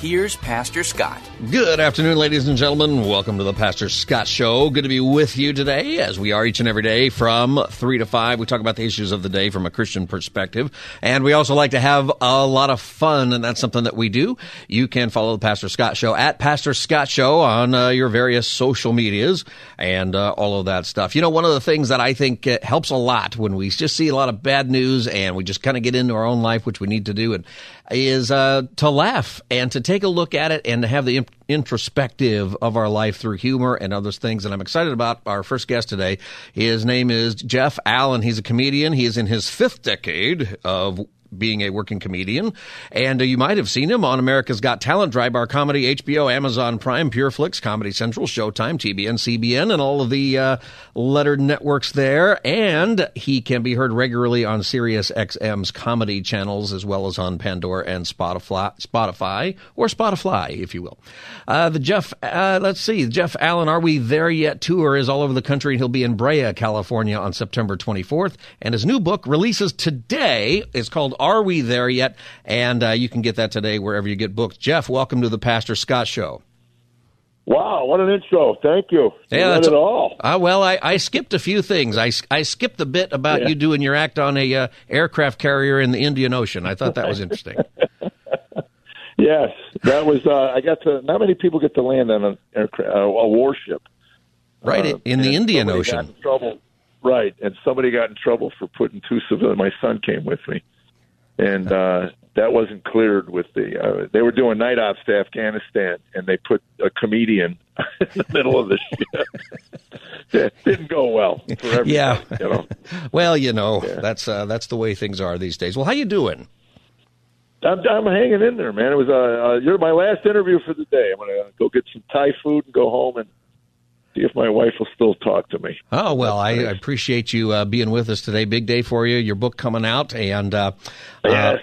here's Pastor Scott. Good afternoon, ladies and gentlemen. Welcome to the Pastor Scott Show. Good to be with you today, as we are each and every day from 3 to 5. We talk about the issues of the day from a Christian perspective. And we also like to have a lot of fun, and that's something that we do. You can follow the Pastor Scott Show at Pastor Scott Show on uh, your various social medias and uh, all of that stuff. You know, one of the things that I think uh, helps a lot when we just see a lot of bad news and we just kind of get into our own life, which we need to do, and is uh, to laugh and to take a look at it and to have the introspective of our life through humor and other things. And I'm excited about our first guest today. His name is Jeff Allen. He's a comedian. He is in his fifth decade of being a working comedian. And uh, you might have seen him on America's Got Talent, Dry Bar Comedy, HBO, Amazon Prime, Pureflix, Comedy Central, Showtime, TBN, CBN, and all of the uh, lettered networks there. And he can be heard regularly on Sirius XM's comedy channels, as well as on Pandora and Spotify, Spotify or Spotify, if you will. Uh, the Jeff, uh, let's see, Jeff Allen, Are We There Yet tour is all over the country, he'll be in Brea, California on September 24th. And his new book releases today. It's called are We There Yet? And uh, you can get that today wherever you get books. Jeff, welcome to the Pastor Scott Show. Wow, what an intro! Thank you. Yeah, that's it all. Uh, well, I, I skipped a few things. I, I skipped the bit about yeah. you doing your act on a uh, aircraft carrier in the Indian Ocean. I thought that was interesting. yes, that was. Uh, I got to. Not many people get to land on an aircraft, uh, a warship. Right uh, in the Indian Ocean. Trouble. Right, and somebody got in trouble for putting two civilians. My son came with me and uh, that wasn't cleared with the. Uh, they were doing night ops to Afghanistan, and they put a comedian in the middle of the ship. that didn't go well. Yeah. You know? well, you know yeah. that's uh, that's the way things are these days. Well, how you doing? I'm, I'm hanging in there, man. It was uh, uh, you're my last interview for the day. I'm gonna go get some Thai food and go home and see if my wife will still talk to me. Oh well, I, I appreciate you uh, being with us today. Big day for you. Your book coming out, and uh, uh yes.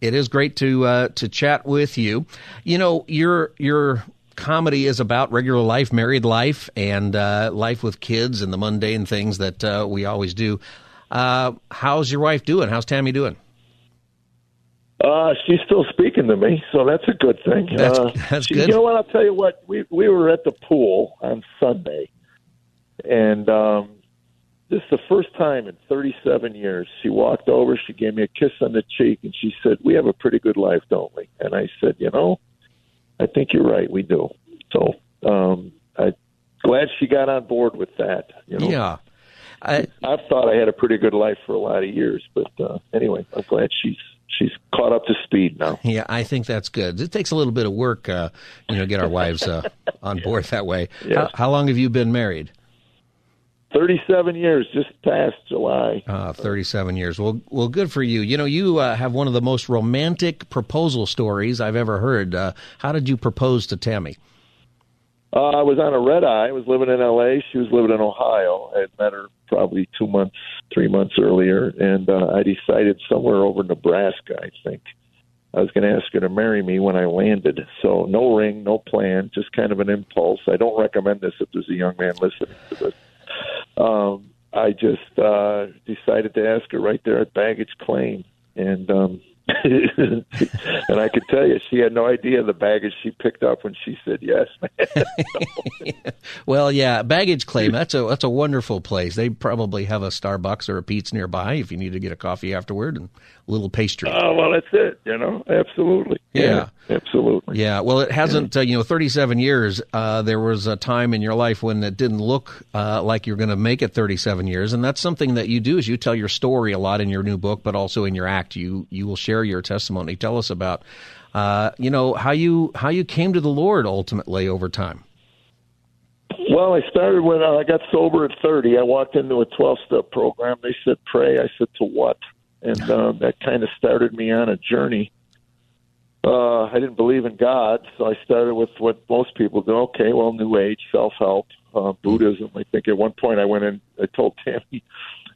it is great to uh, to chat with you. You know, your your comedy is about regular life, married life, and uh, life with kids, and the mundane things that uh, we always do. how's your wife doing? How's Tammy doing? Uh, she's still speaking to me, so that's a good thing. That's, uh, that's she, good. You know what? I'll tell you what. We we were at the pool on Sunday, and um, this is the first time in 37 years. She walked over, she gave me a kiss on the cheek, and she said, "We have a pretty good life, don't we?" And I said, "You know, I think you're right. We do." So um, I'm glad she got on board with that. You know? Yeah. I, I've thought I had a pretty good life for a lot of years, but uh, anyway, I'm glad she's she's caught up to speed now. Yeah, I think that's good. It takes a little bit of work, uh, you know, get our wives uh, on board that way. Yes. How, how, long have you been married? 37 years, just past July. Uh, 37 years. Well, well, good for you. You know, you uh, have one of the most romantic proposal stories I've ever heard. Uh, how did you propose to Tammy? Uh, I was on a red eye. I was living in L.A. She was living in Ohio. I had met her probably two months, three months earlier, and uh, I decided somewhere over Nebraska, I think, I was going to ask her to marry me when I landed. So no ring, no plan, just kind of an impulse. I don't recommend this if there's a young man listening to this. Um, I just uh, decided to ask her right there at baggage claim, and um, and I could tell you, she had no idea the baggage she picked up when she said yes. well, yeah, baggage claim. That's a that's a wonderful place. They probably have a Starbucks or a Pete's nearby if you need to get a coffee afterward and little pastry. Oh well, that's it. You know, absolutely. Yeah, yeah absolutely. Yeah. Well, it hasn't. Yeah. Uh, you know, thirty-seven years. Uh, there was a time in your life when it didn't look uh, like you're going to make it thirty-seven years, and that's something that you do. Is you tell your story a lot in your new book, but also in your act. You you will share your testimony. Tell us about, uh, you know, how you how you came to the Lord ultimately over time. Well, I started when I got sober at 30. I walked into a 12 step program. They said, pray. I said, to what? And uh, that kind of started me on a journey. Uh, I didn't believe in God, so I started with what most people do. Okay, well, New Age, self help, uh, Buddhism. I think at one point I went in, I told Tammy,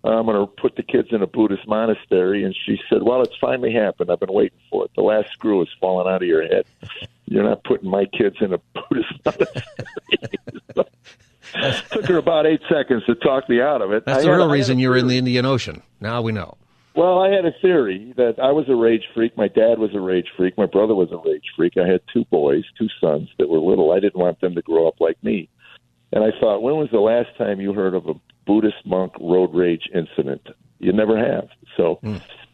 I'm going to put the kids in a Buddhist monastery. And she said, Well, it's finally happened. I've been waiting for it. The last screw has fallen out of your head. you're not putting my kids in a Buddhist monastery. Took her about eight seconds to talk me out of it. That's I the real reason you're in the Indian Ocean. Now we know. Well, I had a theory that I was a rage freak. My dad was a rage freak. My brother was a rage freak. I had two boys, two sons that were little. I didn't want them to grow up like me. And I thought, when was the last time you heard of a Buddhist monk road rage incident? You never have. So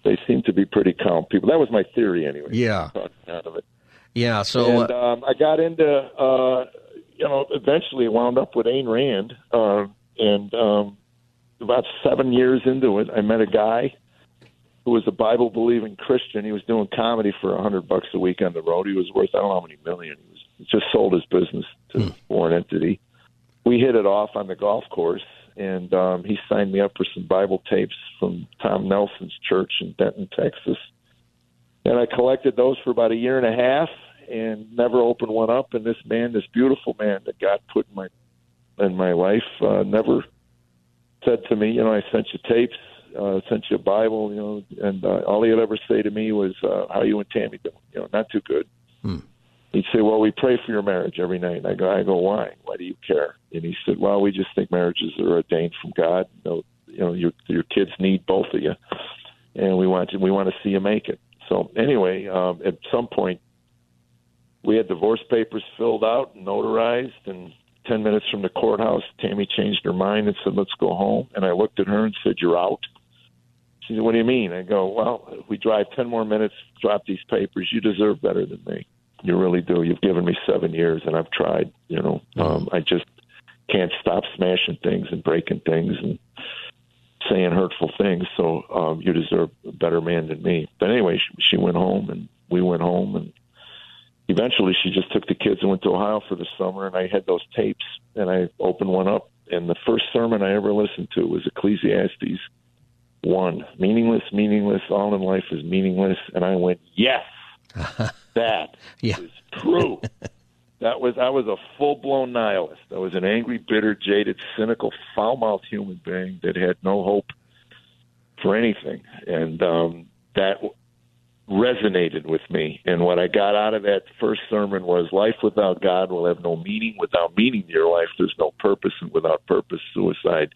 they seem to be pretty calm people. That was my theory, anyway. Yeah. Out of it. Yeah. So and uh, um, I got into, uh, you know, eventually wound up with Ayn Rand. Uh, and um, about seven years into it, I met a guy who was a Bible believing Christian. He was doing comedy for a hundred bucks a week on the road. He was worth I don't know how many million. He was he just sold his business to a foreign entity. We hit it off on the golf course, and um, he signed me up for some Bible tapes from Tom Nelson's church in Denton, Texas. And I collected those for about a year and a half, and never opened one up. And this man, this beautiful man that God put in my in my life, uh, never said to me, you know, I sent you tapes, uh, sent you a Bible, you know, and uh, all he'd ever say to me was, uh, "How you and Tammy doing?" You know, not too good. He'd say, "Well, we pray for your marriage every night." And I go, "I go, why? Why do you care?" And he said, "Well, we just think marriages are ordained from God. You know, you know, your your kids need both of you, and we want you, we want to see you make it." So anyway, um, at some point, we had divorce papers filled out and notarized, and ten minutes from the courthouse, Tammy changed her mind and said, "Let's go home." And I looked at her and said, "You're out." She said, "What do you mean?" I go, "Well, if we drive ten more minutes, drop these papers. You deserve better than me. You really do. You've given me seven years, and I've tried. You know, um, I just can't stop smashing things and breaking things and saying hurtful things. So um, you deserve a better man than me." But anyway, she, she went home, and we went home, and eventually she just took the kids and went to Ohio for the summer, and I had those tapes, and I opened one up, and the first sermon I ever listened to was Ecclesiastes one, meaningless, meaningless, all in life is meaningless, and I went, yes, that Yeah. is true. That was I was a full blown nihilist. I was an angry, bitter, jaded, cynical, foul mouthed human being that had no hope for anything, and um, that resonated with me. And what I got out of that first sermon was life without God will have no meaning. Without meaning to your life, there's no purpose. And without purpose, suicide.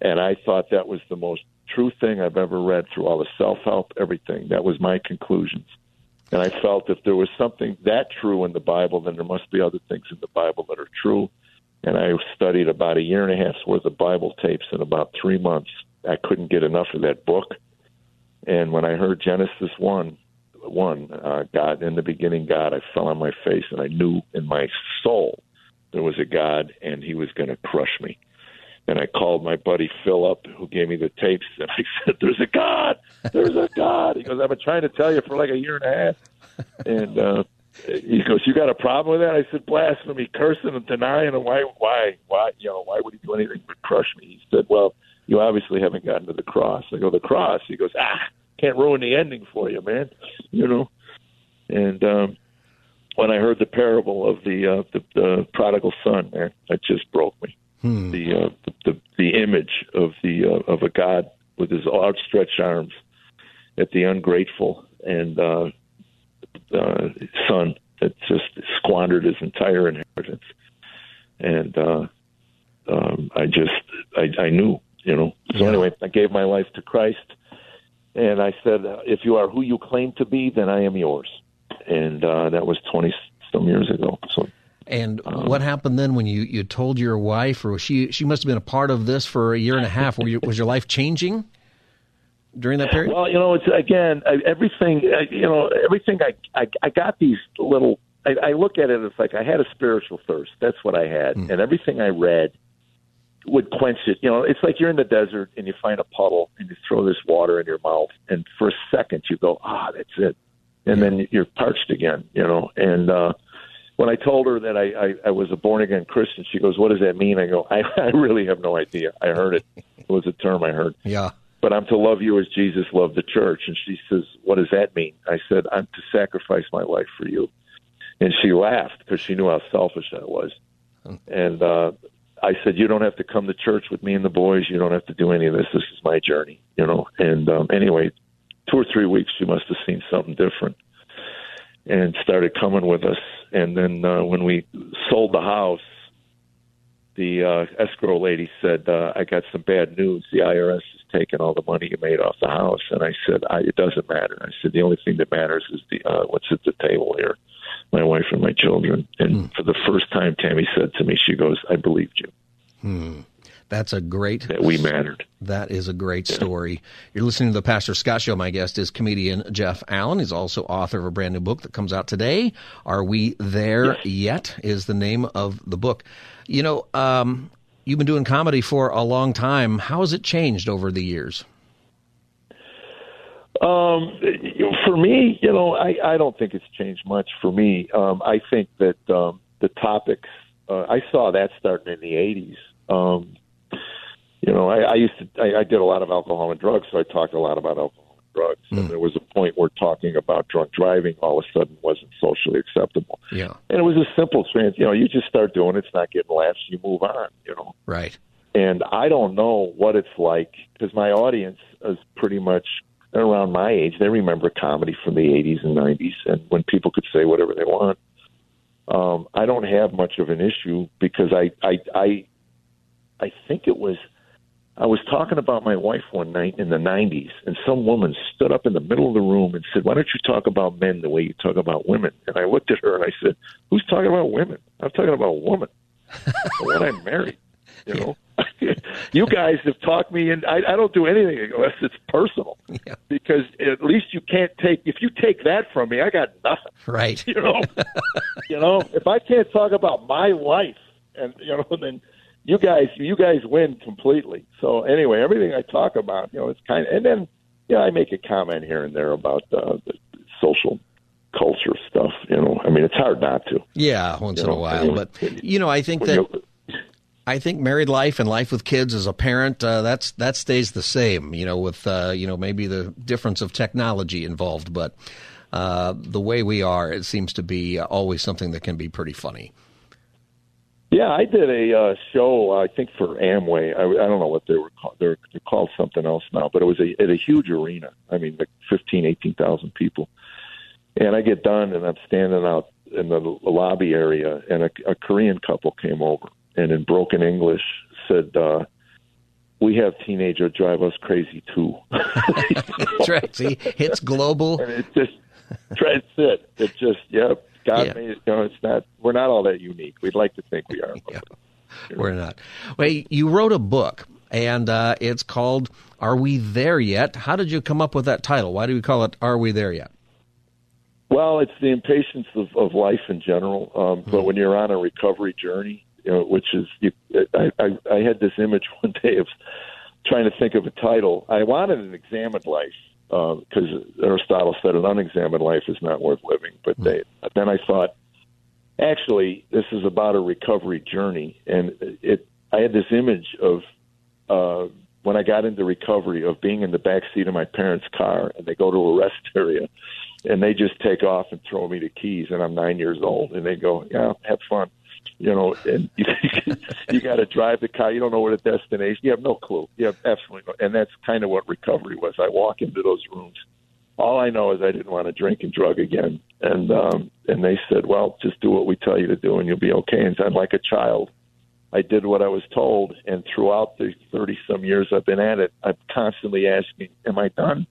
And I thought that was the most true thing I've ever read through all the self help, everything. That was my conclusions. And I felt if there was something that true in the Bible, then there must be other things in the Bible that are true. And I studied about a year and a half's worth of Bible tapes in about three months. I couldn't get enough of that book. And when I heard Genesis one, one uh, God in the beginning, God, I fell on my face and I knew in my soul there was a God and He was going to crush me. And I called my buddy Phil up, who gave me the tapes, and I said, "There's a God, there's a God." He goes, "I've been trying to tell you for like a year and a half." And uh, he goes, "You got a problem with that?" I said, "Blasphemy, cursing and denying, and why, why, why, you know, why would he do anything but crush me?" He said, "Well, you obviously haven't gotten to the cross." I go, "The cross?" He goes, "Ah, can't ruin the ending for you, man." You know, and um, when I heard the parable of the uh, the, the prodigal son, man, that just broke me. The, uh, the the the image of the uh, of a God with his outstretched arms at the ungrateful and uh, uh, son that just squandered his entire inheritance, and uh, um, I just I, I knew, you know. So Yeah. anyway, I gave my life to Christ, and I said, uh, "If you are who you claim to be, then I am yours." And uh, that was twenty some years ago. So And Um, what happened then when you, you told your wife, or she she must have been a part of this for a year and a half? Were you, was your life changing during that period? Well, you know, it's again everything. You know, everything. I I, I got these little. I, I look at it as like I had a spiritual thirst. That's what I had, and everything I read would quench it. You know, it's like you're in the desert and you find a puddle and you throw this water in your mouth, and for a second you go, ah, that's it, and then you're parched again. You know, and uh, when I told her that I, I, I was a born again Christian, she goes, "What does that mean?" I go, I, I really have no idea. I heard it. It was a term I heard yeah. but I'm to love you as Jesus loved the church. And she says, What does that mean? I said, I'm to sacrifice my life for you. And she laughed because she knew how selfish I was. And uh, I said, You don't have to come to church with me and the boys. You don't have to do any of this. This is my journey, you know. And um, anyway, two or three weeks, she must have seen something different. And started coming with us. And then uh, when we sold the house, the uh, escrow lady said, uh, "I got some bad news. The IRS is taking all the money you made off the house." And I said, I, "It doesn't matter." I said, "The only thing that matters is the uh, what's at the table here, my wife and my children." And hmm. for the first time, Tammy said to me, "She goes, I believed you." Hmm. That's a great that we mattered. That is a great story. You're listening to the Pastor Scott Show. My guest is comedian Jeff Allen. He's also author of a brand new book that comes out today. Are we there yes. yet? Is the name of the book. You know, um, you've been doing comedy for a long time. How has it changed over the years? Um, for me, you know, I, I don't think it's changed much for me. Um, I think that um, the topics, uh, I saw that starting in the 80s. Um, you know, I, I used to, I, I did a lot of alcohol and drugs, so I talked a lot about alcohol and drugs. Mm. And hmm. there was a point where talking about drunk driving all of a sudden wasn't socially acceptable. Yeah. And it was a simple trans, you know, you just start doing it, it's not getting laughs, you move on, you know. Right. And I don't know what it's like because my audience is pretty much around my age. They remember comedy from the 80s and 90s, and when people could say whatever they want. Um, I don't have much of an issue because I, I, I, I think it was I was talking about my wife one night in the 90s, and some woman stood up in the middle of the room and said, Why don't you talk about men the way you talk about women? And I looked at her and I said, Who's talking about women? I'm talking about a woman. when I'm married, you know. you guys have talked me in. I, I don't do anything unless it's personal, yeah. because at least you can't take. If you take that from me, I got nothing. Right. You know. you know, if I can't talk about my life, and you know, then you guys you guys win completely. So anyway, everything I talk about, you know, it's kind of and then yeah, I make a comment here and there about uh, the social culture stuff. You know, I mean, it's hard not to. Yeah, once in know, a while, but you know, I think that. I think married life and life with kids as a parent uh, that's that stays the same. You know, with uh, you know maybe the difference of technology involved, but uh, the way we are, it seems to be always something that can be pretty funny. Yeah, I did a uh, show. I think for Amway. I, I don't know what they were called. They're, they're called something else now, but it was a, at a huge arena. I mean, like fifteen, eighteen thousand people. And I get done, and I'm standing out in the lobby area, and a, a Korean couple came over, and in broken English said, uh, "We have teenagers drive us crazy too." That's right. See, it's global. And it just that's it. It just yep. God yeah. made. You know, it's not. We're not all that unique. We'd like to think we are. yeah. We're not. Well, you wrote a book, and uh, it's called "Are We There Yet?" How did you come up with that title? Why do we call it "Are We There Yet"? Well, it's the impatience of, of life in general. Um, mm-hmm. But when you're on a recovery journey, you know, which is, you, I, I, I had this image one day of trying to think of a title. I wanted an examined life, because uh, Aristotle said an unexamined life is not worth living. But hmm. they, then I thought, actually, this is about a recovery journey, and it. I had this image of uh, when I got into recovery of being in the back seat of my parents' car, and they go to a rest area, and they just take off and throw me the keys, and I'm nine years old, and they go, "Yeah, have fun." You know, and you, you got to drive the car. You don't know what a destination. You have no clue. You have absolutely no. And that's kind of what recovery was. I walk into those rooms. All I know is I didn't want to drink and drug again. And um, and they said, well, just do what we tell you to do, and you'll be okay. And I'm like a child. I did what I was told, and throughout the thirty some years I've been at it, I'm constantly asking, "Am I done?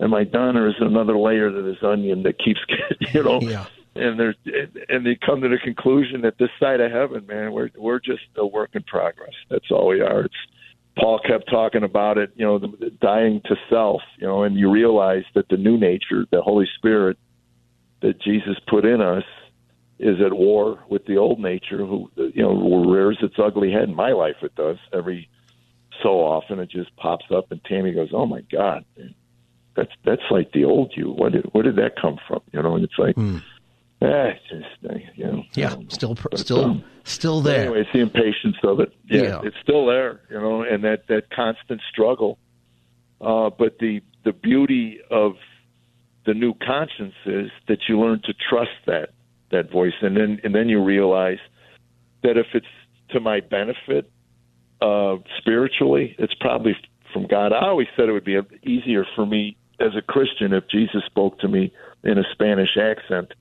Am I done, or is there another layer to this onion that keeps, you know?" Yeah and there's and they come to the conclusion that this side of heaven, man, we're we're just a work in progress. That's all we are. It's Paul kept talking about it, you know, the, the dying to self, you know, and you realize that the new nature, the Holy Spirit that Jesus put in us, is at war with the old nature, who you know rears its ugly head. In my life, it does every so often. It just pops up, and Tammy goes, "Oh my God." That's that's like the old you. What did where did that come from? You know, and it's like mm Eh, just, you know, yeah, still, still, um, still there. Anyway, it's the impatience of it. Yeah, yeah, it's still there, you know, and that that constant struggle. Uh, but the the beauty of the new conscience is that you learn to trust that that voice, and then and then you realize that if it's to my benefit uh, spiritually, it's probably from God. I always said it would be easier for me as a Christian, if Jesus spoke to me in a Spanish accent,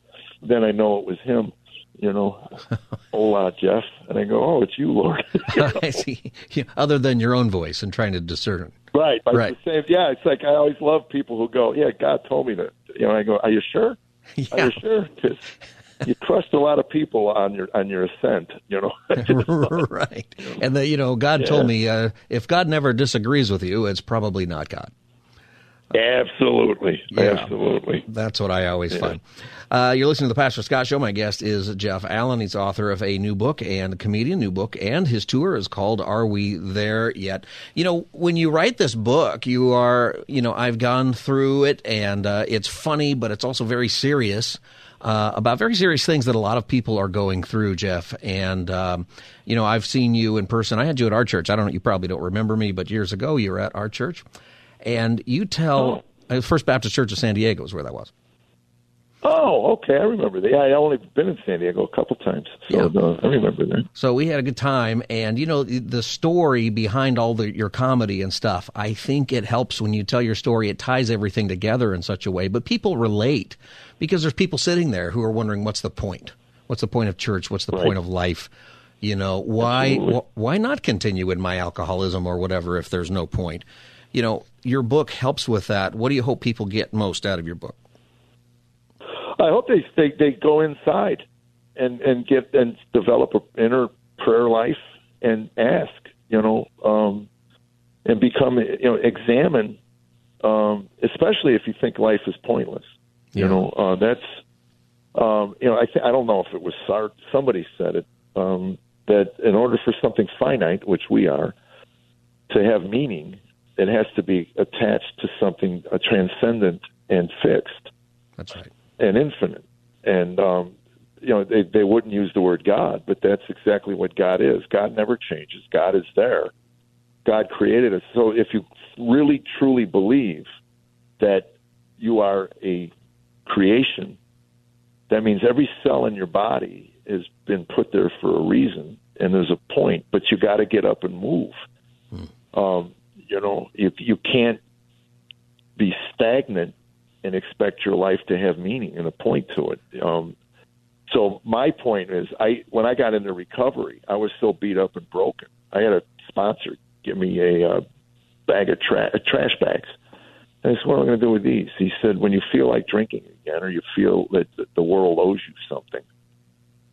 then I know it was him. You know, hola, Jeff, and I go, oh, it's you, Lord. you know? I see. Yeah, Other than your own voice and trying to discern. Right. But Right. The same, yeah, it's like I always love people who go, yeah, God told me that. You know, I go, are you sure? Are Yeah. you sure? 'Cause you trust a lot of people on your on your ascent. You know. right. And the, you know, God told me uh, if God never disagrees with you, it's probably not God. Absolutely. Yeah. Absolutely. That's what I always find. Uh, you're listening to the Pastor Scott Show. My guest is Jeff Allen. He's author of a new book and a comedian, new book, and his tour is called Are We There Yet? You know, when you write this book, you are, you know, I've gone through it and uh, it's funny, but it's also very serious. Uh, about very serious things that a lot of people are going through, Jeff. And, um, you know, I've seen you in person. I had you at our church. I don't know, you probably don't remember me, but years ago you were at our church. And you tell, uh, First Baptist Church of San Diego is where that was. Oh, okay. I remember that. Yeah, I only been in San Diego a couple times, so Yeah. uh, I remember that. So we had a good time, and you know the- the story behind all the your comedy and stuff. I think it helps when you tell your story. It ties everything together in such a way, but people relate because there's people sitting there who are wondering, "What's the point? What's the point of church? What's the Right. point of life? You know, why wh- why not continue in my alcoholism or whatever if there's no point? You know, your book helps with that. What do you hope people get most out of your book? I hope they they, they go inside and and get and develop an inner prayer life and ask, you know, um, and become, you know, examine, um, especially if you think life is pointless. Yeah. You know, uh, that's, um, you know, I th- I don't know if it was Sartre, somebody said it um, that in order for something finite, which we are, to have meaning, it has to be attached to something uh, transcendent and fixed That's right. and infinite. And um, you know, they they wouldn't use the word God, but that's exactly what God is. God never changes. God is there. God created us. So if you really truly believe that you are a creation, that means every cell in your body has been put there for a reason, and there's a point. But you got to get up and move. Um, you you can't be stagnant and expect your life to have meaning and a point to it. Um, so my point is, I when I got into recovery, I was so beat up and broken. I had a sponsor give me a uh, bag of tra- trash bags. And I said, "What am I going to do with these?" He said, "When you feel like drinking again, or you feel that the world owes you something,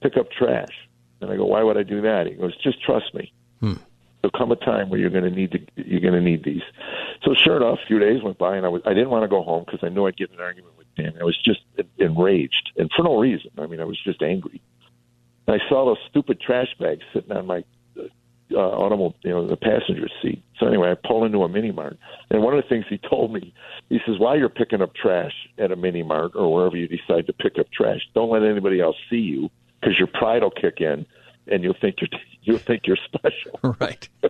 pick up trash." And I go, "Why would I do that?" He goes, "Just trust me." There'll come a time where you're going to need to you're going to need these. So sure enough, a few days went by, and I was I didn't want to go home because I knew I'd get in an argument with Dan. I was just enraged, and for no reason. I mean, I was just angry. And I saw those stupid trash bags sitting on my uh, automobile, you know, the passenger seat. So anyway, I pull into a mini mart, and one of the things he told me, he says, "While you're picking up trash at a mini mart or wherever you decide to pick up trash, don't let anybody else see you because your pride will kick in, and you'll think you're you'll think you're special." Right.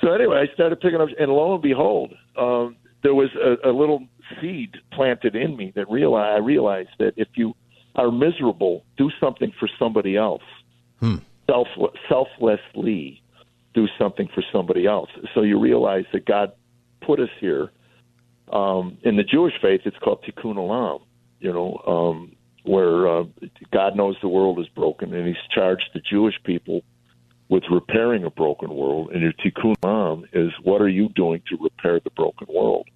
So anyway, I started picking up, and lo and behold, um, there was a, a little seed planted in me that realized I realized that if you are miserable, do something for somebody else. Self, selflessly, do something for somebody else. So you realize that God put us here. Um, in the Jewish faith, it's called Tikkun Olam. You know, um, where uh, God knows the world is broken, and He's charged the Jewish people with repairing a broken world, and your tikkun olam is what are you doing to repair the broken world?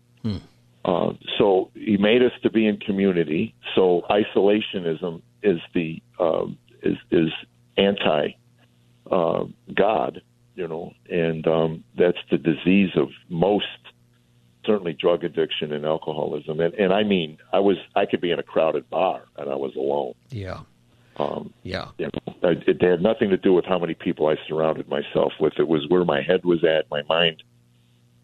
Uh, so he made us to be in community. So isolationism is the um, is is anti uh, God, you know, and um, that's the disease of most certainly drug addiction and alcoholism. And, and I mean, I was I could be in a crowded bar and I was alone. Yeah. Um, Yeah. you know, I- it had nothing to do with how many people I surrounded myself with. It was where my head was at, my mind,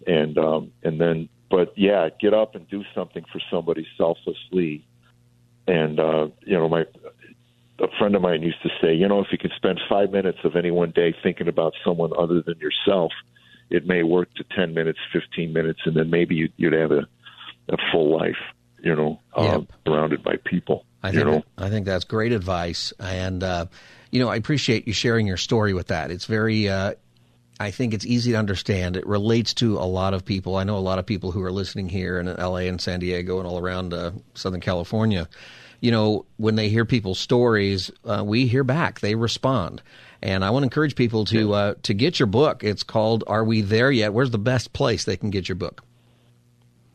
and um, and then, but yeah, get up and do something for somebody selflessly. And uh, you know, my a friend of mine used to say, you know, if you could spend five minutes of any one day thinking about someone other than yourself, it may work to ten minutes, fifteen minutes, and then maybe you'd, you'd have a, a full life. You know, uh, Yep. surrounded by people. I you think know, I think that's great advice, and uh, you know I appreciate you sharing your story with that. It's very uh, I think it's easy to understand. It relates to a lot of people. I know a lot of people who are listening here in LA and San Diego and all around uh, Southern California. You know, when they hear people's stories, uh, we hear back. They respond. And I want to encourage people to uh, to get your book. It's called "Are We There Yet?" Where's the best place they can get your book?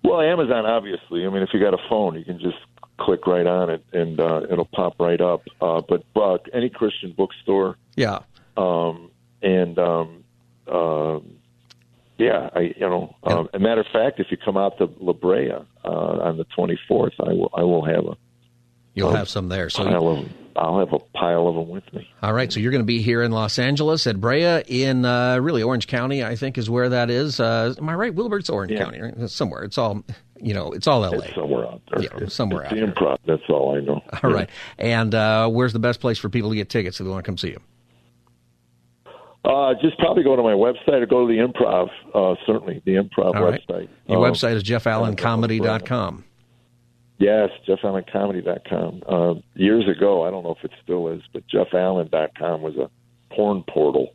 Well, Amazon, obviously. I mean, if you got a phone, you can just click right on it and uh, it'll pop right up. Uh, but uh, any Christian bookstore, yeah, um, and um, uh, yeah, I you know, um, a matter of fact, if you come out to La Brea uh, on the 24th, I will I will have a you'll have some there. So of, I'll have a pile of them with me. All right, so you're going to be here in Los Angeles at Brea in uh, really Orange County, I think is where that is. Uh, am I right? Wilbert's Orange Yeah. County, right? Somewhere. It's all you know. It's all L.A. It's somewhere out there. Yeah, somewhere it's out the there. improv. That's all I know. All right. And uh, where's the best place for people to get tickets if they want to come see you? Uh, just probably go to my website or go to the improv. Uh, certainly, the improv All right. website. Your Um, website is jeffallencomedy.com. Yes, JeffAllenComedy.com. Uh, years ago, I don't know if it still is, but JeffAllen.com was a porn portal.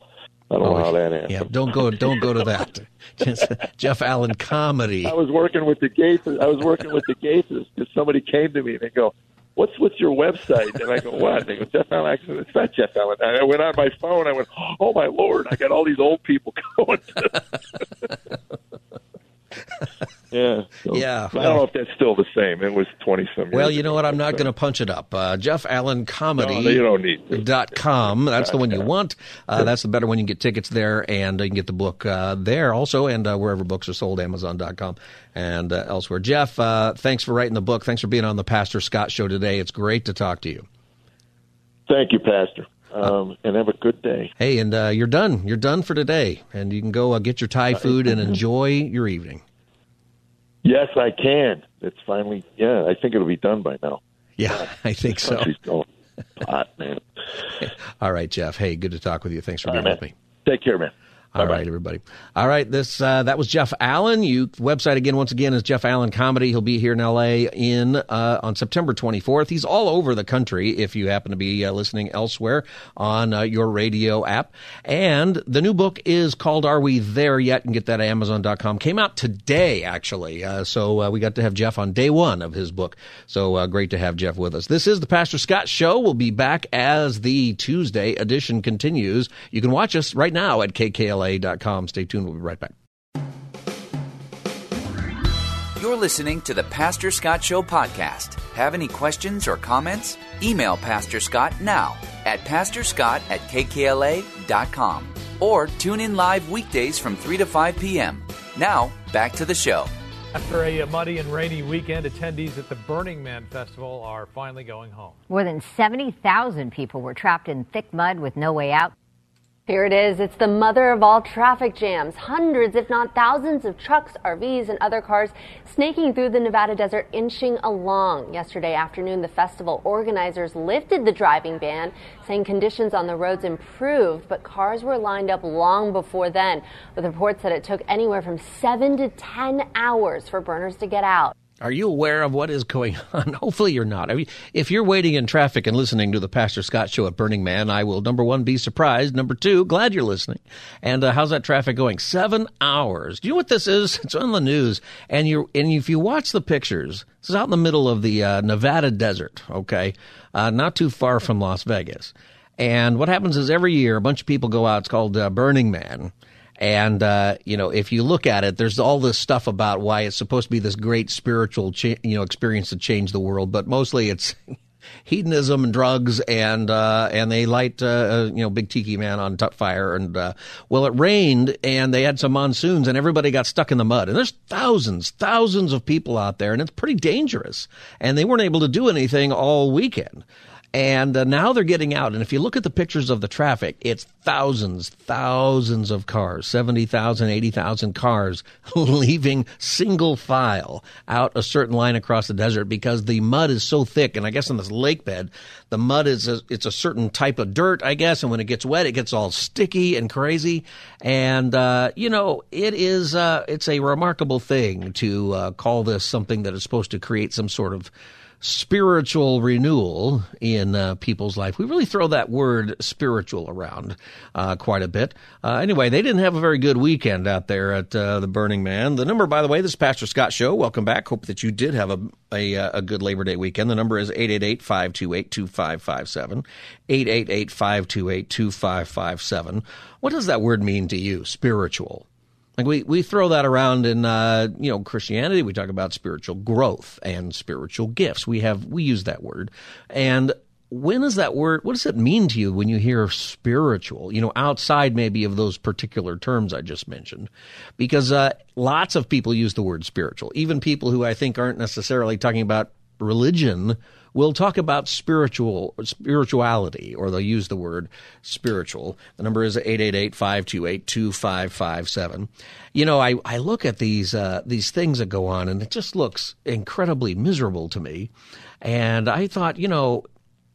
I don't know how that happened. Oh, yeah, don't go don't go to that. Just Jeff Allen Comedy. I was working with the Gates. I was working with the Gates because somebody came to me and they go, "What's what's your website?" And I go, "What?" And they go, "Jeff Allen." I said, "It's not Jeff Allen." And I went on my phone. I went, "Oh my lord! I got all these old people going." yeah. so- Yeah, I don't know if that's still the same. It was twenty some. Years. Well, you know what? I'm not going to punch it up. Uh, Jeff Allen Comedy. No, you don't need dot com. That's the one you want. Uh, that's the better one. You can get tickets there, and you can get the book uh, there also, and uh, wherever books are sold, Amazon.com and uh, elsewhere. Jeff, uh, thanks for writing the book. Thanks for being on the Pastor Scott Show today. It's great to talk to you. Thank you, Pastor, um, and have a good day. Hey, and uh, you're done. You're done for today, and you can go uh, get your Thai food and enjoy your evening. Yes, I can. It's finally. Yeah, I think it'll be done by now. Yeah, I think so. Hot, man. All right, Jeff. Hey, good to talk with you. Thanks for All being right, with me. Take care, man. All right, everybody. All right, this uh, that was Jeff Allen. You website again once again is Jeff Allen Comedy. He'll be here in L.A. in uh, on September 24th. He's all over the country. If you happen to be uh, listening elsewhere on uh, your radio app, and the new book is called "Are We There Yet?" and get that at Amazon.com. Came out today, actually. Uh, so uh, we got to have Jeff on day one of his book. So uh, great to have Jeff with us. This is the Pastor Scott Show. We'll be back as the Tuesday edition continues. You can watch us right now at kkla.com. Stay tuned. We'll be right back. You're listening to the Pastor Scott Show podcast. Have any questions or comments? Email Pastor Scott now at pastorscott at kkla.com or tune in live weekdays from 3 to 5 p.m. Now, back to the show. After a muddy and rainy weekend, attendees at the Burning Man Festival are finally going home. More than 70,000 people were trapped in thick mud with no way out. Here it is. It's the mother of all traffic jams. Hundreds, if not thousands, of trucks, RVs, and other cars snaking through the Nevada desert, inching along. Yesterday afternoon, the festival organizers lifted the driving ban, saying conditions on the roads improved, but cars were lined up long before then, with reports that it took anywhere from seven to ten hours for burners to get out. Are you aware of what is going on? Hopefully you're not. I mean, if you're waiting in traffic and listening to the Pastor Scott show at Burning Man, I will, number one, be surprised. Number two, glad you're listening. And uh, how's that traffic going? Seven hours. Do you know what this is? It's on the news. And you and if you watch the pictures, this is out in the middle of the uh, Nevada desert, okay? Uh, not too far from Las Vegas. And what happens is every year, a bunch of people go out. It's called uh, Burning Man. And, uh, you know, if you look at it, there's all this stuff about why it's supposed to be this great spiritual, cha- you know, experience to change the world, but mostly it's hedonism and drugs and, uh, and they light, uh, uh, you know, big tiki man on top fire. And, uh, well, it rained and they had some monsoons and everybody got stuck in the mud. And there's thousands, thousands of people out there and it's pretty dangerous. And they weren't able to do anything all weekend. And uh, now they're getting out. And if you look at the pictures of the traffic, it's thousands, thousands of cars, 70,000, 80,000 cars leaving single file out a certain line across the desert because the mud is so thick. And I guess in this lake bed, the mud is a, it's a certain type of dirt, I guess. And when it gets wet, it gets all sticky and crazy. And, uh, you know, it is, uh, it's a remarkable thing to uh, call this something that is supposed to create some sort of spiritual renewal in uh, people's life. We really throw that word spiritual around uh, quite a bit. Uh, anyway, they didn't have a very good weekend out there at uh, the Burning Man. The number, by the way, this is Pastor Scott Show. Welcome back. Hope that you did have a, a, uh, a good Labor Day weekend. The number is 888 528 2557. 888 528 2557. What does that word mean to you, spiritual? Like we, we throw that around in uh, you know Christianity. We talk about spiritual growth and spiritual gifts. We have we use that word. And when is that word? What does it mean to you when you hear spiritual? You know, outside maybe of those particular terms I just mentioned, because uh, lots of people use the word spiritual. Even people who I think aren't necessarily talking about religion will talk about spiritual spirituality, or they'll use the word spiritual. The number is 888-528-2557. You know, I, I look at these uh, these things that go on, and it just looks incredibly miserable to me. And I thought, you know,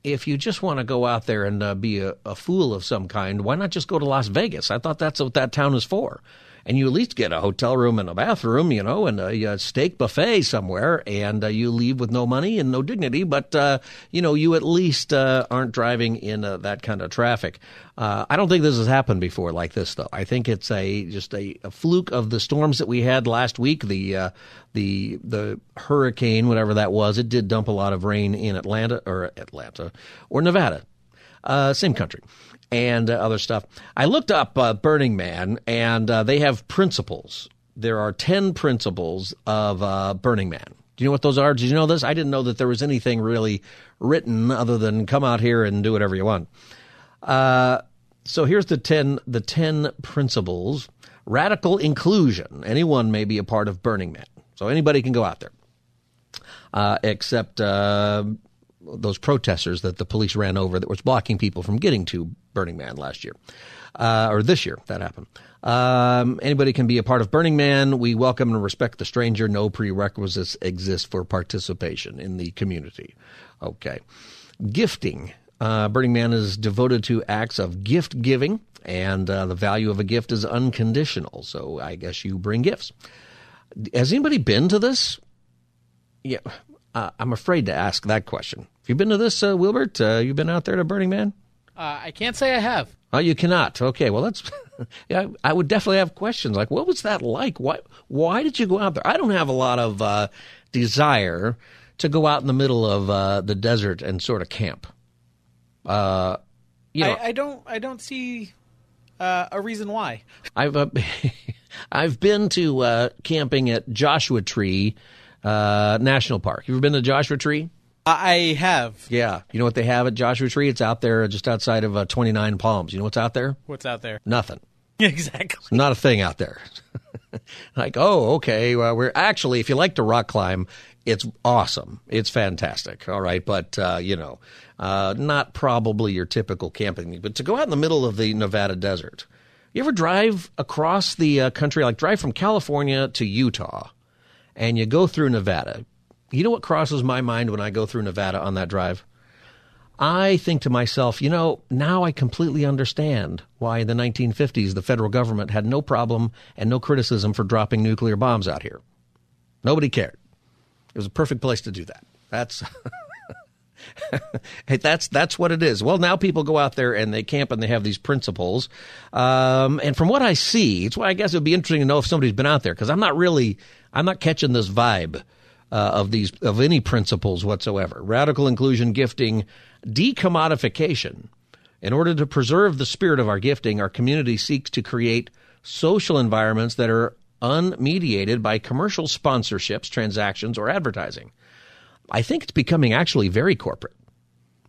if you just want to go out there and uh, be a, a fool of some kind, why not just go to Las Vegas? I thought that's what that town is for and you at least get a hotel room and a bathroom, you know, and a, a steak buffet somewhere, and uh, you leave with no money and no dignity, but uh, you know, you at least uh, aren't driving in uh, that kind of traffic. Uh, I don't think this has happened before like this, though. I think it's a just a, a fluke of the storms that we had last week. The uh, the the hurricane, whatever that was, it did dump a lot of rain in Atlanta or Atlanta or Nevada, same country and uh, other stuff. I looked up uh, Burning Man, and uh, they have principles. There are 10 principles of uh, Burning Man. Do you know what those are? Did you know this? I didn't know that there was anything really written other than come out here and do whatever you want. Uh, so here's the 10 the 10 principles. Radical inclusion. Anyone may be a part of Burning Man. So anybody can go out there. Uh, except those protesters that the police ran over that was blocking people from getting to Burning Man last year. Uh, or this year, that happened. Um, anybody can be a part of Burning Man. We welcome and respect the stranger. No prerequisites exist for participation in the community. Okay. Gifting. Uh, Burning Man is devoted to acts of gift giving, and uh, the value of a gift is unconditional. So I guess you bring gifts. Has anybody been to this? Yeah, uh, I'm afraid to ask that question. Have you been to this, uh, Wilbert? Uh, you been out there to Burning Man? Uh, I can't say I have. Oh, you cannot. Okay, well, that's. yeah, I would definitely have questions like, what was that like? Why? Why did you go out there? I don't have a lot of uh, desire to go out in the middle of uh, the desert and sort of camp. Uh, you know, I, I don't. I don't see uh, a reason why. I've uh, I've been to uh, camping at Joshua Tree uh, National Park. You ever been to Joshua Tree? I have. Yeah. You know what they have at Joshua Tree? It's out there just outside of uh, 29 Palms. You know what's out there? What's out there? Nothing. exactly. Not a thing out there. like, oh, okay. Well, we're actually, if you like to rock climb, it's awesome. It's fantastic. All right. But, uh, you know, uh, not probably your typical camping. But to go out in the middle of the Nevada desert, you ever drive across the uh, country, like drive from California to Utah? and you go through Nevada. You know what crosses my mind when I go through Nevada on that drive? I think to myself, you know, now I completely understand why in the 1950s the federal government had no problem and no criticism for dropping nuclear bombs out here. Nobody cared. It was a perfect place to do that. That's hey, that's that's what it is. Well, now people go out there and they camp and they have these principles. Um, and from what I see, it's why I guess it would be interesting to know if somebody's been out there because I'm not really I'm not catching this vibe uh, of these of any principles whatsoever. Radical inclusion, gifting, decommodification. In order to preserve the spirit of our gifting, our community seeks to create social environments that are unmediated by commercial sponsorships, transactions, or advertising. I think it's becoming actually very corporate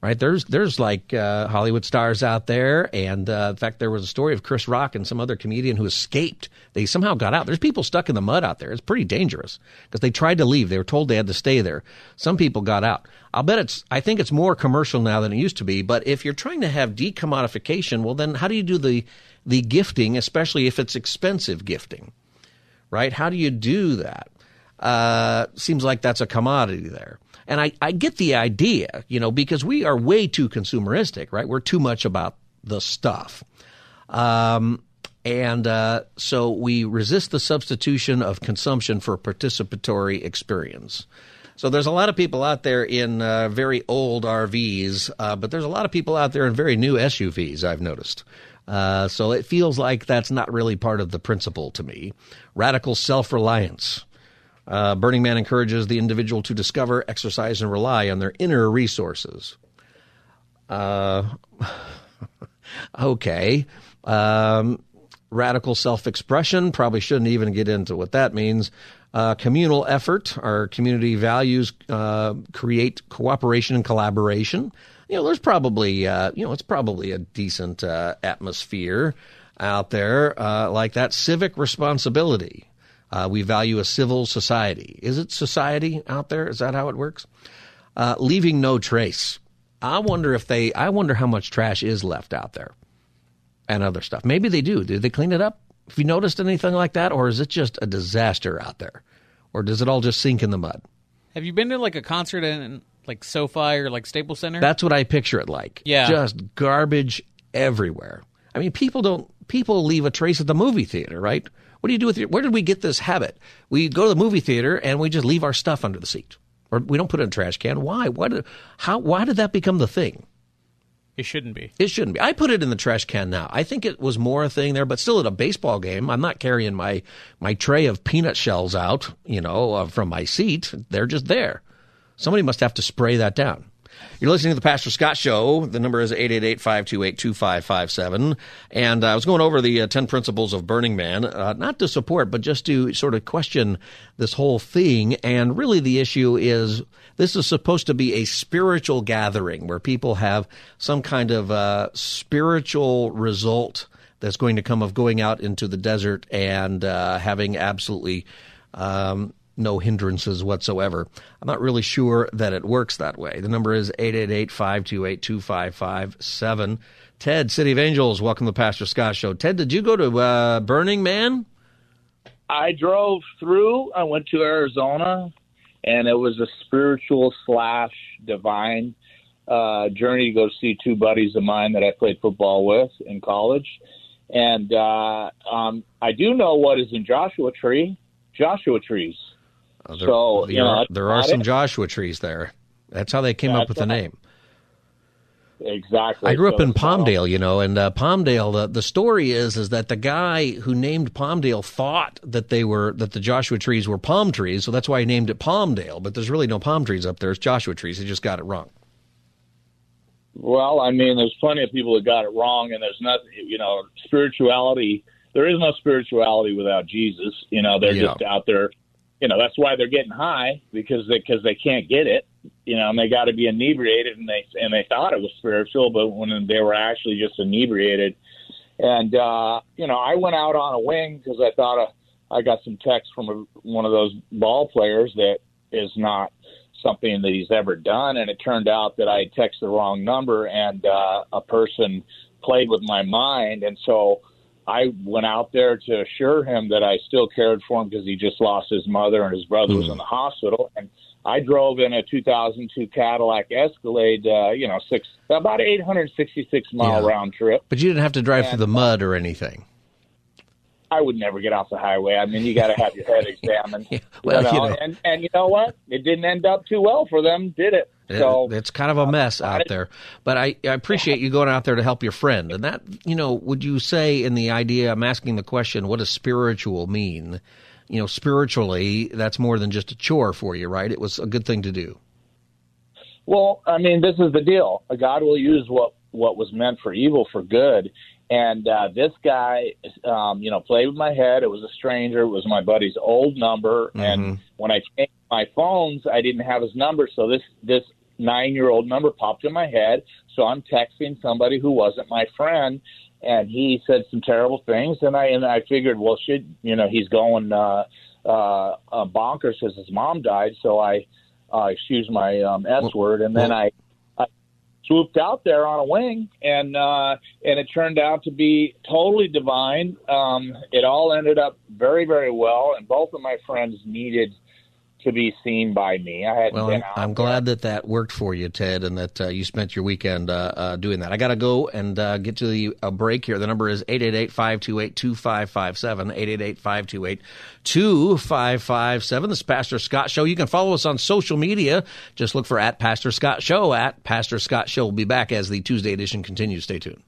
right? There's there's like uh, Hollywood stars out there, and uh, in fact, there was a story of Chris Rock and some other comedian who escaped. They somehow got out. There's people stuck in the mud out there. It's pretty dangerous because they tried to leave. They were told they had to stay there. Some people got out. I'll bet it's. I think it's more commercial now than it used to be. But if you're trying to have decommodification, well, then how do you do the the gifting, especially if it's expensive gifting, right? How do you do that? Uh, seems like that's a commodity there. And I, I get the idea, you know, because we are way too consumeristic, right? We're too much about the stuff. Um, and uh, so we resist the substitution of consumption for participatory experience. So there's a lot of people out there in uh, very old RVs, uh, but there's a lot of people out there in very new SUVs. I've noticed. Uh, so it feels like that's not really part of the principle to me. Radical self reliance. Uh, Burning Man encourages the individual to discover, exercise, and rely on their inner resources. Uh, okay. Um, radical self expression. Probably shouldn't even get into what that means. Uh, communal effort. Our community values uh, create cooperation and collaboration. You know, there's probably, uh, you know, it's probably a decent uh, atmosphere out there like that. Civic responsibility. Uh, we value a civil society. Is it society out there? Is that how it works? leaving no trace. I wonder if they, I wonder how much trash is left out there and other stuff. Maybe they do. Did they clean it up? Have you noticed anything like that, or is it just a disaster out there, or does it all just sink in the mud? Have you been to like a concert in like SoFi or like Staples Center? That's what I picture it like. Yeah, just garbage everywhere. I mean, people don't. People leave a trace at the movie theater, right? What do you do with your? Where did we get this habit? We go to the movie theater and we just leave our stuff under the seat, or we don't put it in a trash can. Why? What? How? Why did that become the thing? It shouldn't be. It shouldn't be. I put it in the trash can now. I think it was more a thing there, but still at a baseball game, I'm not carrying my my tray of peanut shells out, you know, uh, from my seat. They're just there. Somebody must have to spray that down. You're listening to the Pastor Scott Show. The number is 888-528-2557. And uh, I was going over the uh, 10 principles of Burning Man, uh, not to support, but just to sort of question this whole thing. And really the issue is this is supposed to be a spiritual gathering where people have some kind of uh, spiritual result that's going to come of going out into the desert and uh, having absolutely um, no hindrances whatsoever. I'm not really sure that it works that way. The number is 888-528-2557. Ted, City of Angels, welcome to the Pastor Scott Show. Ted, did you go to uh, Burning Man? I drove through. I went to Arizona, and it was a spiritual slash divine uh, journey to go see two buddies of mine that I played football with in college. And uh, um, I do know what is in Joshua Tree, Joshua trees. Uh, there, so you know, are, there are some it. Joshua trees there. That's how they came That's up with the name. Exactly. I grew up in all- Palmdale, you know, and uh, Palmdale. The, the story is is that the guy who named Palmdale thought that they were that the Joshua trees were palm trees, so that's why he named it Palmdale. But there's really no palm trees up there; it's Joshua trees. He just got it wrong. Well, I mean, there's plenty of people that got it wrong, and there's nothing. You know, spirituality. There is no spirituality without Jesus. You know, they're Yeah. just out there. You know, that's why they're getting high because they because they can't get it. You know, and they got to be inebriated, and they and they thought it was spiritual, but when they were actually just inebriated. And uh, you know, I went out on a wing because I thought uh, I got some text from a, one of those ball players that is not something that he's ever done, and it turned out that I texted the wrong number, and uh, a person played with my mind, and so I went out there to assure him that I still cared for him because he just lost his mother and his brother was in the hospital, and I drove in a 2002 Cadillac Escalade, uh, you know, six about 866 mile Yeah. round trip. But you didn't have to drive through the mud or anything. I would never get off the highway. I mean, you got to have your head examined. well, you you know, know. and and you know what? It didn't end up too well for them, did it? So it's kind of a mess out there. But I, I appreciate you going out there to help your friend. And that, you know, would you say in the idea, I'm asking the question, what does spiritual mean? You know, spiritually, that's more than just a chore for you, right? It was a good thing to do. Well, I mean, this is the deal. God will use what what was meant for evil for good. And uh, this guy, um, you know, played with my head. It was a stranger. It was my buddy's old number. And when I changed my phones, I didn't have his number. So this this nine year old number popped in my head. So I'm texting somebody who wasn't my friend, and he said some terrible things. And I and I figured, well, should you know, he's going uh, uh, uh, bonkers because his mom died. So I uh, excuse my um, S word, and then I, I swooped out there on a wing, and uh, and it turned out to be totally divine. Um, it all ended up very very well, and both of my friends needed to be seen by me. I hadn't Well, I'm, I'm glad that that worked for you, Ted, and that uh, you spent your weekend uh, uh, doing that. I got to go and uh, get to the a break here. The number is 888-528-2557, 888-528-2557. This is Pastor Scott Show. You can follow us on social media. Just look for at Pastor Scott Show, at Pastor Scott Show. We'll be back as the Tuesday edition continues. Stay tuned.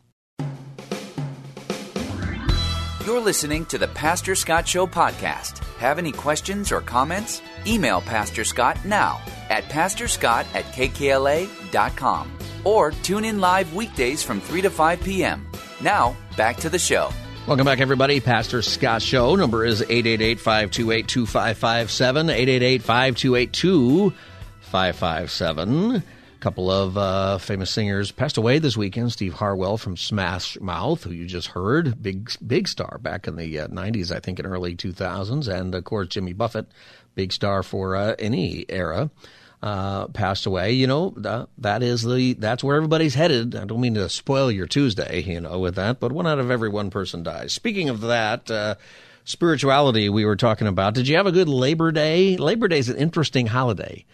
You're listening to the Pastor Scott Show podcast. Have any questions or comments? Email Pastor Scott now at pastorscott at kkla.com or tune in live weekdays from 3 to 5 p.m. Now, back to the show. Welcome back, everybody. Pastor Scott Show. Number is 888-528-2557, 888-528-2557. A couple of uh, famous singers passed away this weekend. Steve Harwell from Smash Mouth, who you just heard, big big star back in the uh, 90s, I think, in early 2000s. And, of course, Jimmy Buffett, big star for uh, any era uh, passed away. You know, that, that is the that's where everybody's headed. I don't mean to spoil your Tuesday, you know, with that, but one out of every one person dies. Speaking of that, uh, spirituality we were talking about. Did you have a good Labor Day? Labor Day is an interesting holiday.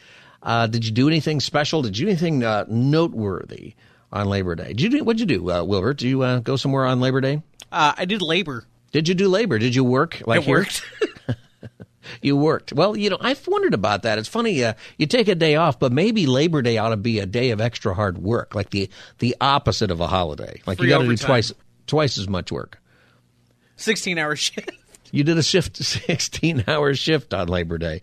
Uh, did you do anything special? Did you do anything uh, noteworthy on Labor Day? Did you do, what'd you do, uh, Wilbert? Did you uh, go somewhere on Labor Day? Uh, I did labor. Did you do labor? Did you work? Like I worked. You worked. Well, you know, I've wondered about that. It's funny, uh, you take a day off, but maybe Labor Day ought to be a day of extra hard work, like the the opposite of a holiday. Like Free you got to do twice twice as much work. 16 hour shift. You did a shift, sixteen hour shift on Labor Day.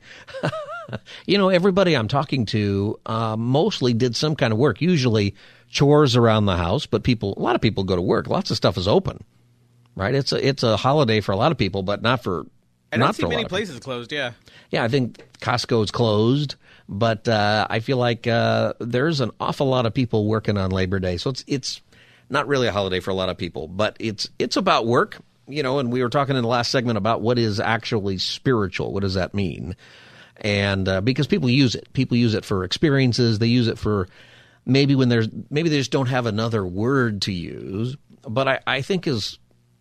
you know, everybody I'm talking to uh, mostly did some kind of work. Usually chores around the house, but people, a lot of people go to work. Lots of stuff is open, right? It's a it's a holiday for a lot of people, but not for I not don't see many of people. places closed, yeah. Yeah, I think Costco's closed, but uh, I feel like uh, there's an awful lot of people working on Labor Day, so it's it's not really a holiday for a lot of people, but it's it's about work, you know. And we were talking in the last segment about what is actually spiritual. What does that mean? And uh, because people use it, people use it for experiences. They use it for maybe when there's maybe they just don't have another word to use. But I, I think is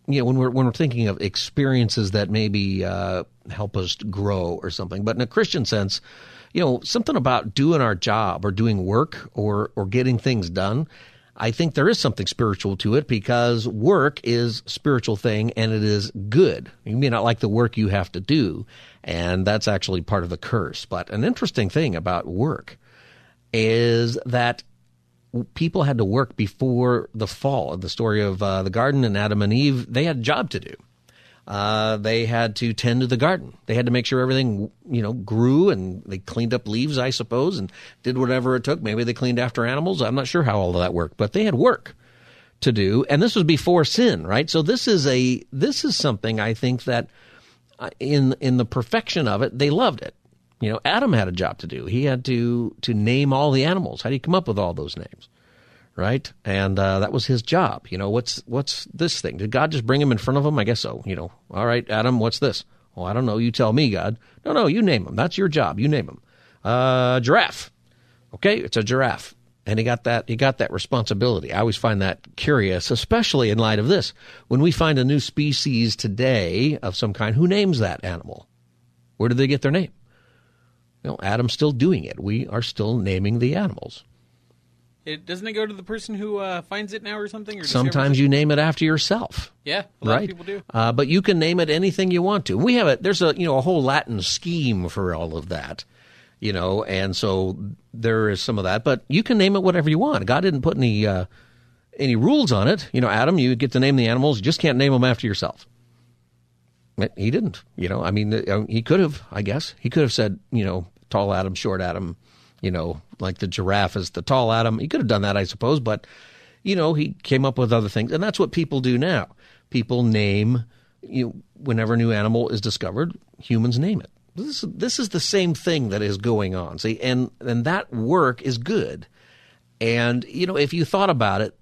you know when we're when we're thinking of experiences that maybe uh, help us grow or something. But in a Christian sense, you know something about doing our job or doing work or or getting things done. I think there is something spiritual to it because work is spiritual thing and it is good. You may not like the work you have to do, and that's actually part of the curse. But an interesting thing about work is that people had to work before the fall. The story of uh, the garden and Adam and Eve, they had a job to do. Uh, they had to tend to the garden. They had to make sure everything, you know, grew and they cleaned up leaves, I suppose, and did whatever it took. Maybe they cleaned after animals. I'm not sure how all of that worked, but they had work to do. And this was before sin, right? So this is a, this is something I think that in, in the perfection of it, they loved it. You know, Adam had a job to do. He had to, to name all the animals. How do you come up with all those names? right? And uh, that was his job. You know, what's what's this thing? Did God just bring him in front of him? I guess so. You know, all right, Adam, what's this? Oh, I don't know. You tell me, God. No, no, you name them. That's your job. You name them. Uh, giraffe. Okay, it's a giraffe, and he got that. He got that responsibility. I always find that curious, especially in light of this. When we find a new species today of some kind, who names that animal? Where did they get their name? Well, Adam's still doing it. We are still naming the animals. It doesn't it go to the person who uh, finds it now or something? Or Sometimes you name it after yourself. Yeah, a lot right. of people do. Uh, but you can name it anything you want to. We have a there's a you know a whole Latin scheme for all of that, you know, and so there is some of that. But you can name it whatever you want. God didn't put any uh, any rules on it. You know, Adam, you get to name the animals. You just can't name them after yourself. He didn't. You know, I mean, uh, he could have. I guess he could have said, you know, tall Adam, short Adam. You know, like the giraffe is the tall Adam. He could have done that, I suppose, but you know, he came up with other things, and that's what people do now. People name, you know, whenever a new animal is discovered, humans name it. This this is the same thing that is going on. See, and and that work is good. And you know, if you thought about it,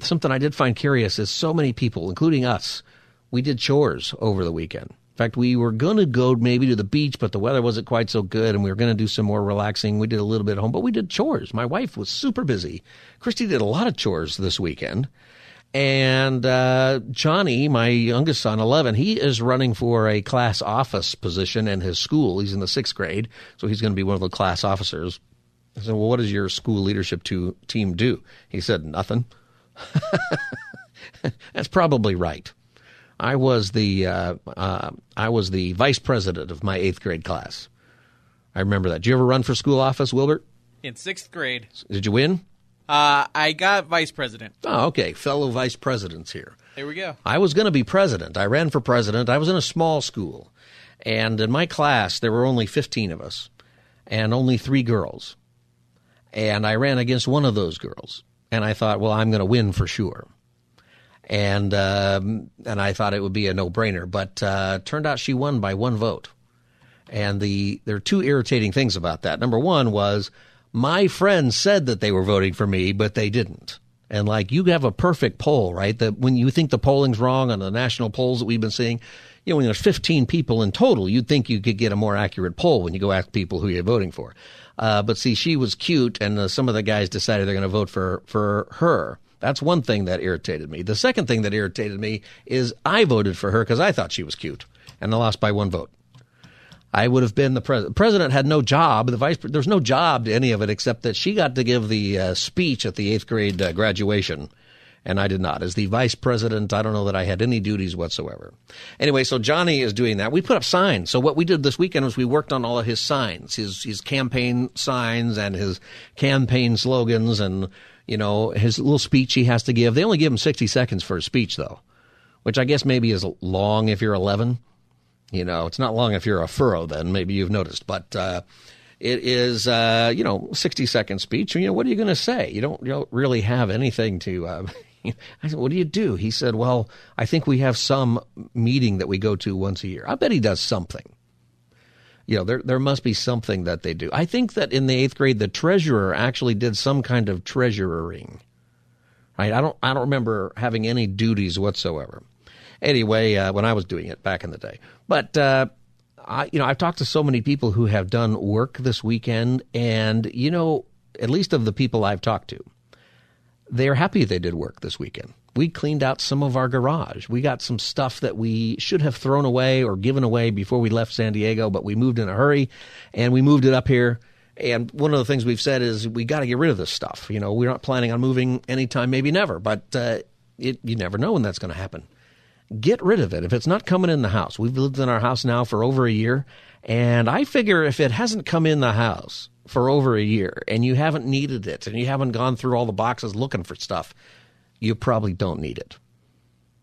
something I did find curious is so many people, including us, we did chores over the weekend. In fact, we were going to go maybe to the beach, but the weather wasn't quite so good, and we were going to do some more relaxing. We did a little bit at home, but we did chores. My wife was super busy. Christy did a lot of chores this weekend, And uh, Johnny, my youngest son, 11, he is running for a class office position in his school. He's in the sixth grade, so he's going to be one of the class officers. I said, Well, what does your school leadership to, team do? He said, Nothing. That's probably right. I was the uh, uh, I was the vice president of my eighth grade class. I remember that. Did you ever run for school office, Wilbert? In sixth grade, Did you win? Uh, I got vice president. Oh, okay. Fellow vice presidents here. There we go. I was going to be president. I ran for president. I was in a small school. And in my class, there were only 15 of us and only three girls. And I ran against one of those girls. And I thought, well, I'm going to win for sure. And, um, and I thought it would be a no brainer. But uh, turned out she won by one vote. And the there are two irritating things about that. Number one was my friends said that they were voting for me, but they didn't. And like you have a perfect poll, right? That when you think the polling's wrong on the national polls that we've been seeing, you know, when there's 15 people in total, you'd think you could get a more accurate poll when you go ask people who you're voting for. Uh, but see, she was cute, and uh, some of the guys decided they're going to vote for for her. That's one thing that irritated me. The second thing that irritated me is I voted for her because I thought she was cute, and I lost by one vote. I would have been the president. President had no job. The vice there's no job to any of it except that she got to give the uh, speech at the eighth grade uh, graduation, and I did not. As the vice president, I don't know that I had any duties whatsoever. Anyway, so Johnny is doing that. We put up signs. So what we did this weekend was we worked on all of his signs, his his campaign signs and his campaign slogans, and you know his little speech he has to give. They only give him 60 seconds for a speech though, which I guess maybe is long if you're 11. You know, it's not long if you're a furrow, then maybe you've noticed, but uh, it is, uh, you know, 60 second speech. You know, what are you going to say? You don't, you don't really have anything to. Uh, I said, what do you do? He said, well, I think we have some meeting that we go to once a year. I bet he does something. You know, there there must be something that they do. I think that in the eighth grade, the treasurer actually did some kind of treasuring. Right? I don't I don't remember having any duties whatsoever anyway, uh, when I was doing it back in the day. But uh, I, you know, I've talked to so many people who have done work this weekend, and you know, at least of the people I've talked to, they're happy they did work this weekend. We cleaned out some of our garage. We got some stuff that we should have thrown away or given away before we left San Diego, but we moved in a hurry, and we moved it up here. And one of the things we've said is we got to get rid of this stuff. You know, we're not planning on moving anytime, maybe never, but uh, it, you never know when that's going to happen get rid of it. If it's not coming in the house, we've lived in our house now for over a year, and I figure if it hasn't come in the house for over a year and you haven't needed it and you haven't gone through all the boxes looking for stuff, you probably don't need it.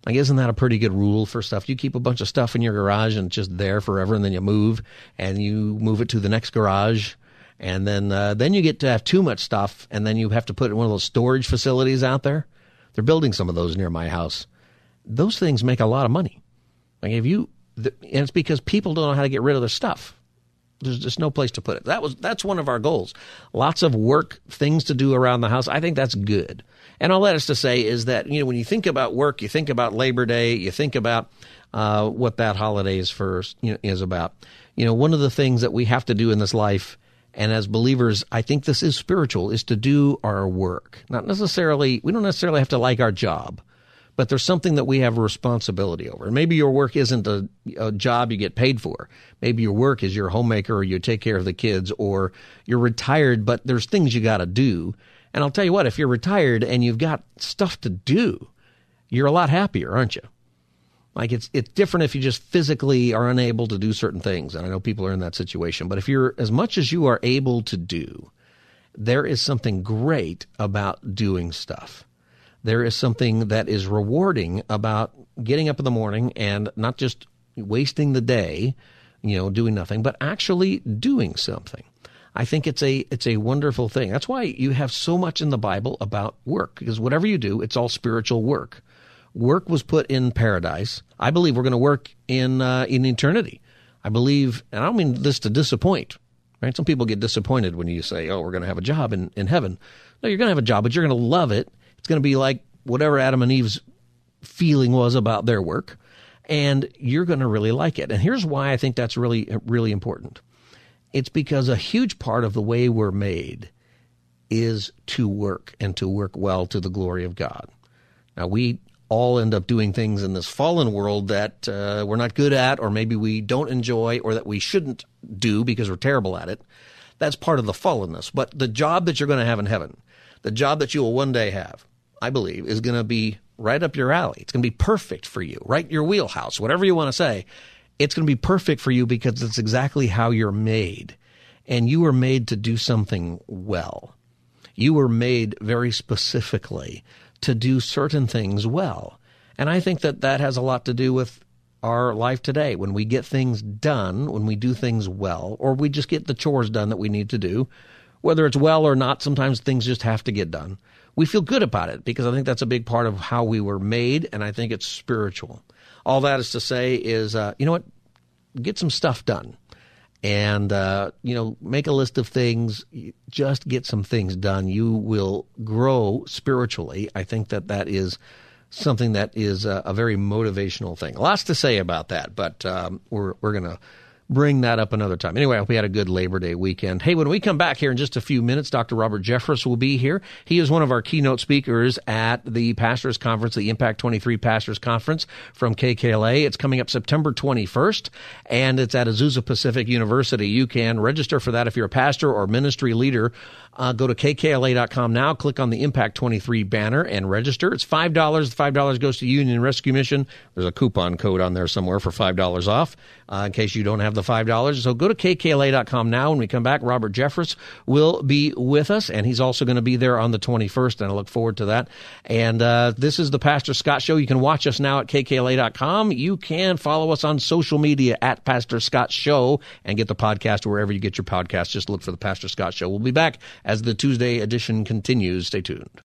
Like, isn't that a pretty good rule for stuff? You keep a bunch of stuff in your garage and it's just there forever, and then you move and you move it to the next garage, and then uh, then you get to have too much stuff, and then you have to put it in one of those storage facilities out there. They're building some of those near my house those things make a lot of money. Like if you, and it's because people don't know how to get rid of their stuff. There's just no place to put it. That was that's one of our goals. Lots of work, things to do around the house. I think that's good. And all that is to say is that you know when you think about work, you think about Labor Day, you think about uh, what that holiday is first you know, is about. You know, one of the things that we have to do in this life, and as believers, I think this is spiritual, is to do our work. Not necessarily, we don't necessarily have to like our job but there's something that we have a responsibility over. And maybe your work isn't a, a, job you get paid for. Maybe your work is you're homemaker or you take care of the kids or you're retired, but there's things you got to do. And I'll tell you what, if you're retired and you've got stuff to do, you're a lot happier, aren't you? Like it's it's different if you just physically are unable to do certain things. And I know people are in that situation, but if you're as much as you are able to do, there is something great about doing stuff there is something that is rewarding about getting up in the morning and not just wasting the day, you know, doing nothing, but actually doing something. I think it's a it's a wonderful thing. That's why you have so much in the Bible about work because whatever you do, it's all spiritual work. Work was put in paradise. I believe we're going to work in uh, in eternity. I believe, and I don't mean this to disappoint. Right? Some people get disappointed when you say, "Oh, we're going to have a job in in heaven." No, you're going to have a job, but you're going to love it it's going to be like whatever Adam and Eve's feeling was about their work, and you're going to really like it. And here's why I think that's really, really important. It's because a huge part of the way we're made is to work and to work well to the glory of God. Now, we all end up doing things in this fallen world that uh, we're not good at, or maybe we don't enjoy, or that we shouldn't do because we're terrible at it. That's part of the fallenness. But the job that you're going to have in heaven, the job that you will one day have, I believe, is going to be right up your alley. It's going to be perfect for you, right your wheelhouse, whatever you want to say. It's going to be perfect for you because it's exactly how you're made. And you were made to do something well. You were made very specifically to do certain things well. And I think that that has a lot to do with our life today. When we get things done, when we do things well, or we just get the chores done that we need to do, whether it's well or not, sometimes things just have to get done. We feel good about it because I think that's a big part of how we were made, and I think it's spiritual. All that is to say is, uh, you know what? Get some stuff done. And uh, you know make a list of things. Just get some things done. You will grow spiritually. I think that that is something that is a, a very motivational thing. Lots to say about that but um, we're, we're to bring that up another time. Anyway, I hope you had a good Labor Day weekend. Hey, when we come back here in just a few minutes, Dr. Robert Jeffress will be here. He is one of our keynote speakers at the Pastors Conference, the Impact 23 Pastors Conference from KKLA. It's coming up September 21st, and it's at Azusa Pacific University. You can register for that if you're a pastor or ministry leader. Uh, go to kkla.com now, click on the Impact 23 banner, and register. It's $5. The $5 goes to Union Rescue Mission. There's a coupon code on there somewhere for $5 off uh, in case you don't have the $5. So go to kkla.com now. When we come back, Robert Jeffress will be with us, and he's also going to be there on the 21st, and I look forward to that. And uh, this is the Pastor Scott Show. You can watch us now at kkla.com. You can follow us on social media at Pastor Scott Show and get the podcast wherever you get your podcast. Just look for the Pastor Scott Show. We'll be back as the Tuesday edition continues. Stay tuned.